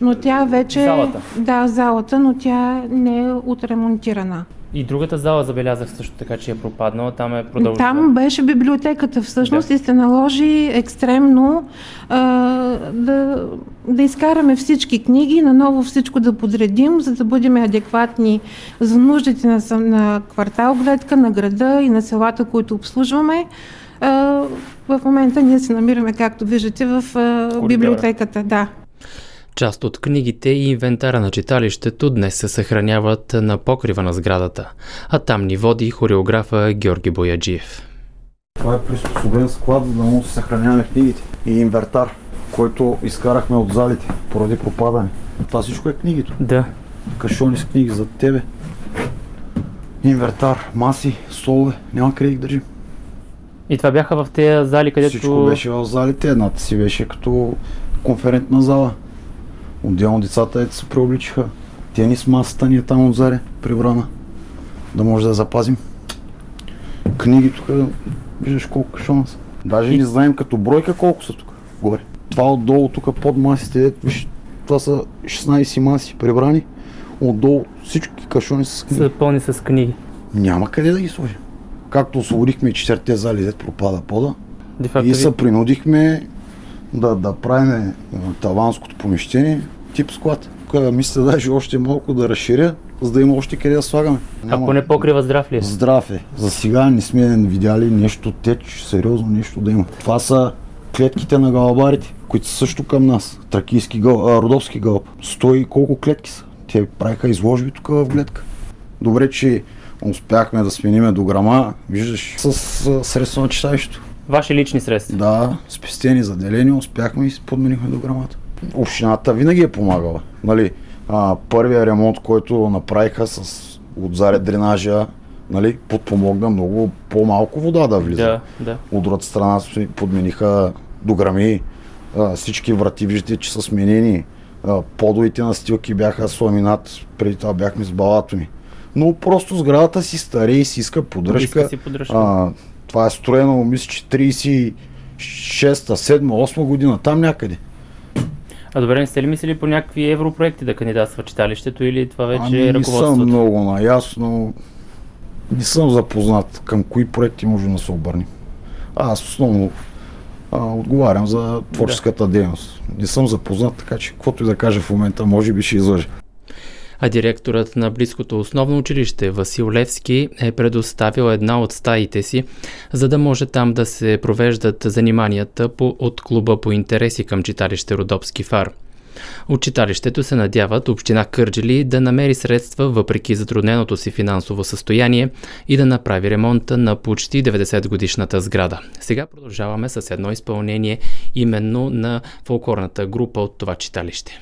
Но тя вече... Залата? Да, залата, но тя не е отремонтирана. И другата зала забелязах също така, че е пропаднала. Там е продължила. Там беше библиотеката всъщност да. и се наложи екстремно а, да, да изкараме всички книги, наново всичко да подредим, за да бъдем адекватни за нуждите на, на квартал гледка, на града и на селата, които обслужваме. А, в момента ние се намираме, както виждате, в а, библиотеката. Да. Част от книгите и инвентара на читалището днес се съхраняват на покрива на сградата, а там ни води хореографа Георги Бояджиев. Това е приспособен склад, за да може да съхраняваме книгите и инвентар, който изкарахме от залите поради пропадане. Това всичко е книгите. Да. Кашони с книги за тебе. Инвентар, маси, столове, няма къде ги държим. И това бяха в тези зали, където... Всичко беше в залите, едната си беше като конферентна зала. Отделно децата ето се преобличиха. Тенис масата ни е там отзаре, прибрана. Да може да я запазим. Книги тук, виждаш колко кашона са. Даже не знаем като бройка колко са тук. Горе. Това отдолу тук под масите, виж, това са 16 маси прибрани. Отдолу всички кашони са с книги. Са пълни с книги. Няма къде да ги сложим. Както освободихме четирите зали, дет пропада пода. Де и се принудихме да, да правим таванското помещение тип склад. Тук мисля даже още малко да разширя, за да има още къде да слагаме. Няма... Ако не покрива здрав ли е? Здрав е. За сега не сме видяли нещо теч, сериозно нещо да има. Това са клетките на галабарите, които са също към нас. Тракийски гъл, а, родовски гълб. Стои колко клетки са. Те правиха изложби тук в гледка. Добре, че успяхме да смениме до грама, виждаш, с средства на читалището. Ваши лични средства? Да, спестени, заделени, успяхме и подменихме до грамата. Общината винаги е помагала. Нали, а, първия ремонт, който направиха с отзаря дренажа, нали, подпомогна много по-малко вода да влиза. Да, да. От другата страна подмениха до грами, а, всички врати виждате, че са сменени. А, подовите на стилки бяха с ламинат, преди това бяхме с балатоми. Но просто сградата си старе и си иска поддръжка. Иска си поддръжка. А, това е строено, мисля, че 36-та, 7 8 година, там някъде. А добре, не сте ли мислили по някакви европроекти да кандидатства читалището или това вече ами, е ръководството? Не съм много наясно. Не съм запознат към кои проекти може да се обърнем. Аз основно а, отговарям за творческата да. дейност. Не съм запознат, така че каквото и да кажа в момента, може би ще излъжа а директорът на близкото основно училище Васил Левски е предоставил една от стаите си, за да може там да се провеждат заниманията по, от клуба по интереси към читалище Родопски фар. От читалището се надяват Община Кърджели да намери средства въпреки затрудненото си финансово състояние и да направи ремонта на почти 90 годишната сграда. Сега продължаваме с едно изпълнение именно на фолклорната група от това читалище.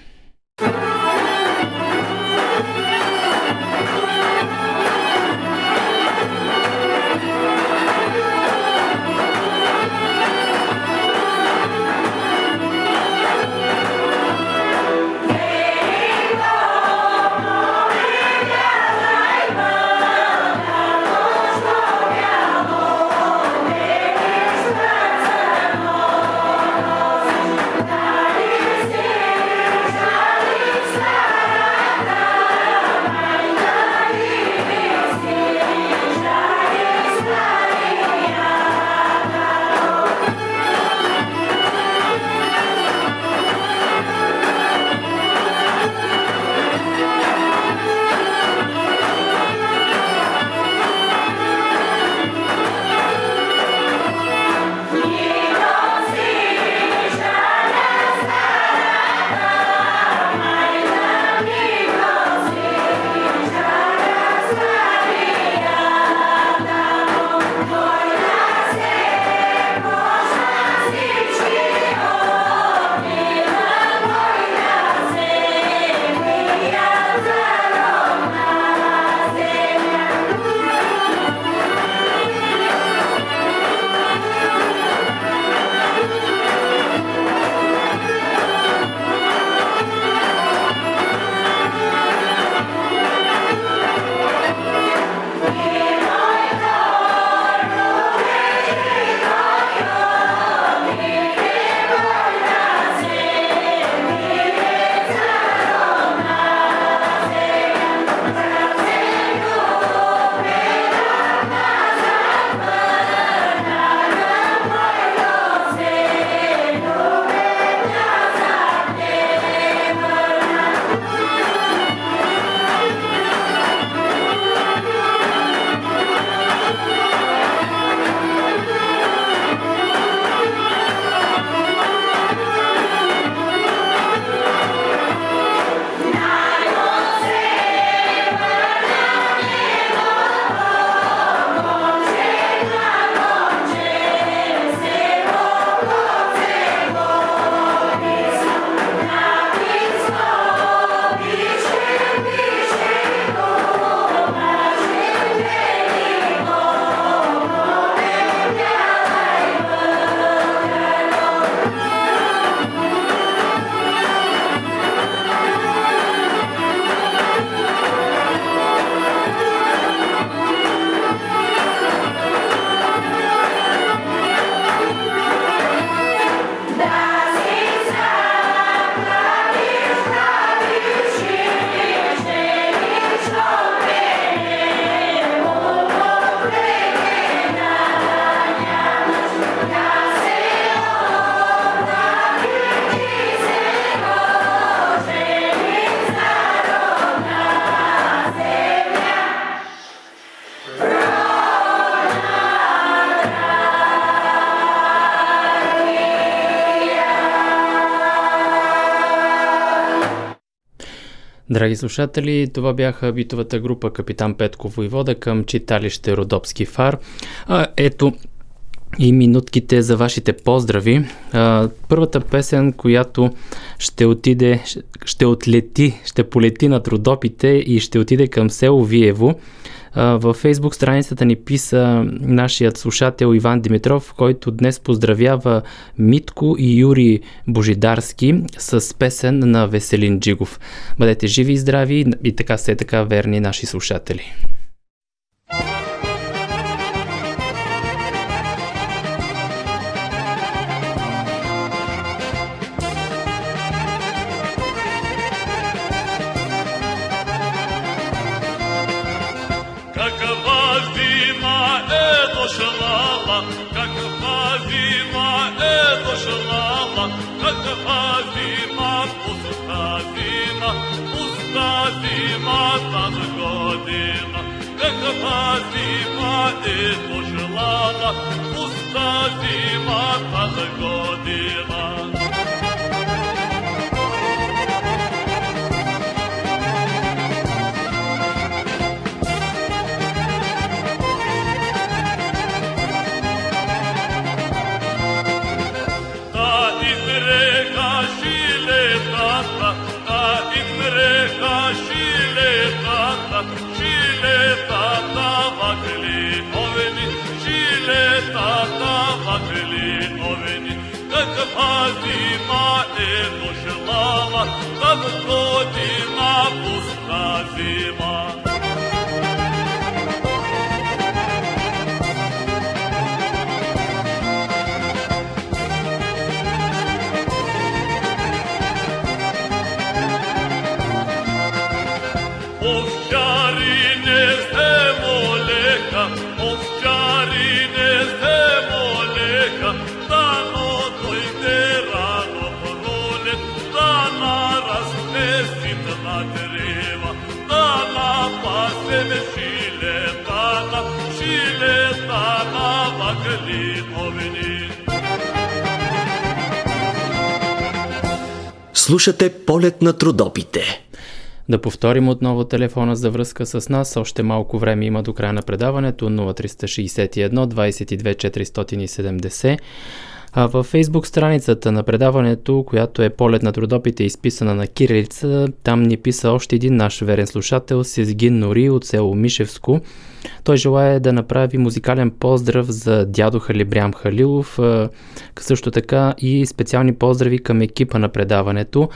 Драги слушатели, това бяха битовата група Капитан Петко Войвода към читалище Родопски фар. А, ето и минутките за вашите поздрави. А, първата песен, която ще отиде, ще отлети, ще полети над Родопите и ще отиде към село Виево, във фейсбук страницата ни писа нашият слушател Иван Димитров, който днес поздравява Митко и Юрий Божидарски с песен на Веселин Джигов. Бъдете живи и здрави и така се така верни наши слушатели. Слушате полет на трудопите. Да повторим отново телефона за връзка с нас. Още малко време има до края на предаването 0361 22 470. А във фейсбук страницата на предаването, която е полет на трудопите, изписана на кирилица, там ни писа още един наш верен слушател, Сезгин Нори от село Мишевско. Той желая да направи музикален поздрав за дядо Халибрям Халилов, също така и специални поздрави към екипа на предаването.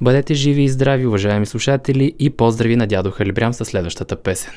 Бъдете живи и здрави, уважаеми слушатели, и поздрави на дядо Халибрям със следващата песен.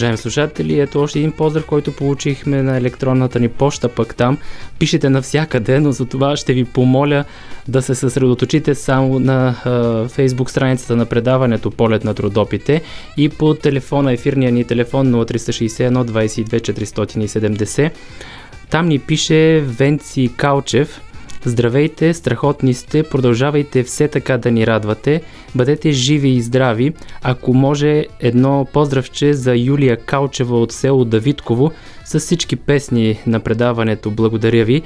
Уважаеми слушатели, ето още един поздрав, който получихме на електронната ни поща, пък там. Пишете навсякъде, но за това ще ви помоля да се съсредоточите само на фейсбук страницата на предаването Полет на трудопите и по телефона, ефирния ни телефон 0361 22 470. Там ни пише Венци Калчев – Здравейте, страхотни сте, продължавайте все така да ни радвате, бъдете живи и здрави. Ако може едно поздравче за Юлия Калчева от село Давидково с всички песни на предаването. Благодаря ви.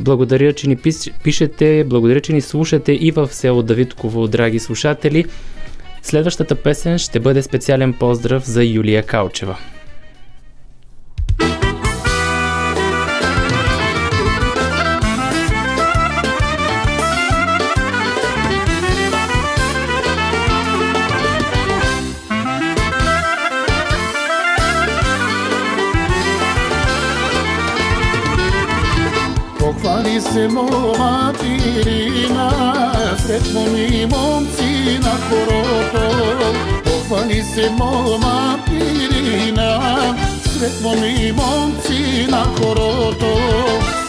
Благодаря, че ни пишете, благодаря, че ни слушате и в село Давидково, драги слушатели. Следващата песен ще бъде специален поздрав за Юлия Калчева. Idemo matina, sretno mi momci na horoto Pohvali se moma pirina, sretno mi momci na horoto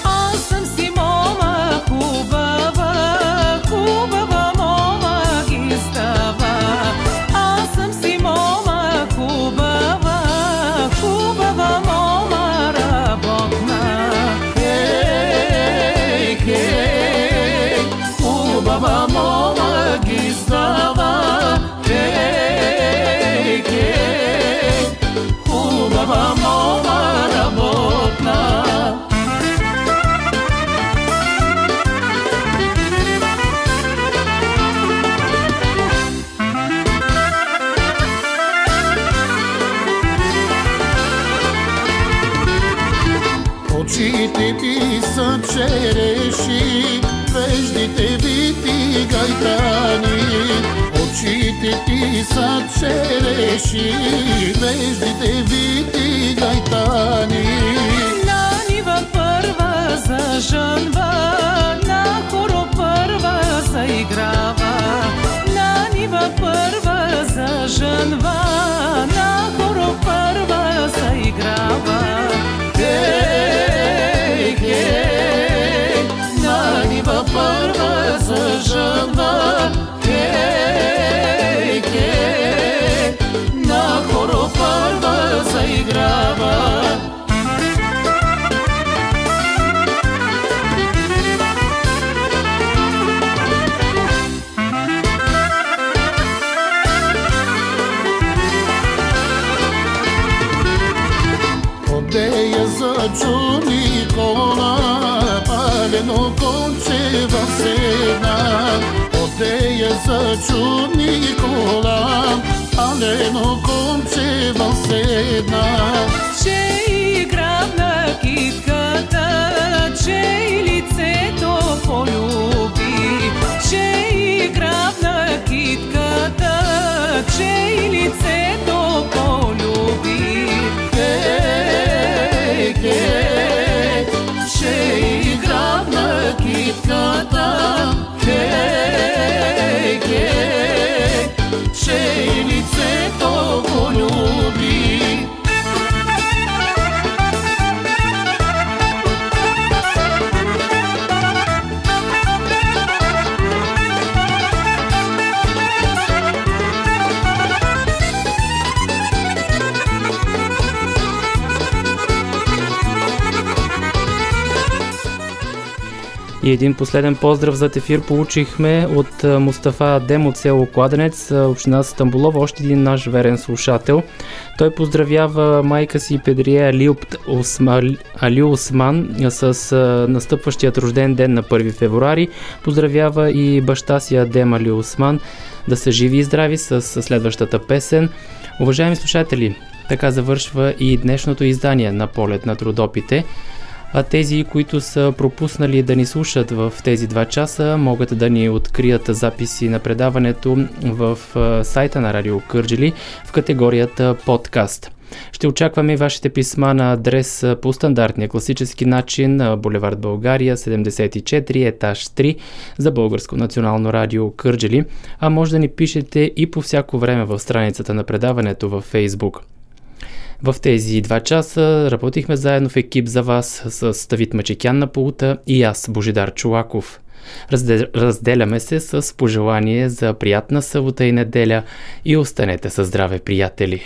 очите ти са череши, веждите вити гайтани. На нива първа зажънва, на хоро първа заиграва. На нива първа зажънва, на хоро първа заиграва. Хей, хей, на нива. В седна. Одея зачу Никола, палено конче в седна. Че игра на китката, че и лицето полюби. Че игра на китката, че и лицето И един последен поздрав за ефир получихме от Мустафа Адем от село Кладенец, община Стамбулова, още един наш верен слушател. Той поздравява майка си Педрия Али, Али Осман с настъпващият рожден ден на 1 февруари. Поздравява и баща си Адем Али Осман да са живи и здрави с следващата песен. Уважаеми слушатели, така завършва и днешното издание на Полет на трудопите. А тези, които са пропуснали да ни слушат в тези два часа, могат да ни открият записи на предаването в сайта на Радио Кърджили в категорията подкаст. Ще очакваме вашите писма на адрес по стандартния класически начин Булевард България 74 етаж 3 за Българско национално радио Кърджели, а може да ни пишете и по всяко време в страницата на предаването във Facebook. В тези два часа работихме заедно в екип за вас с Давид Мачекян на Полута и аз, Божидар Чулаков. Разделяме се с пожелание за приятна събота и неделя и останете със здраве, приятели!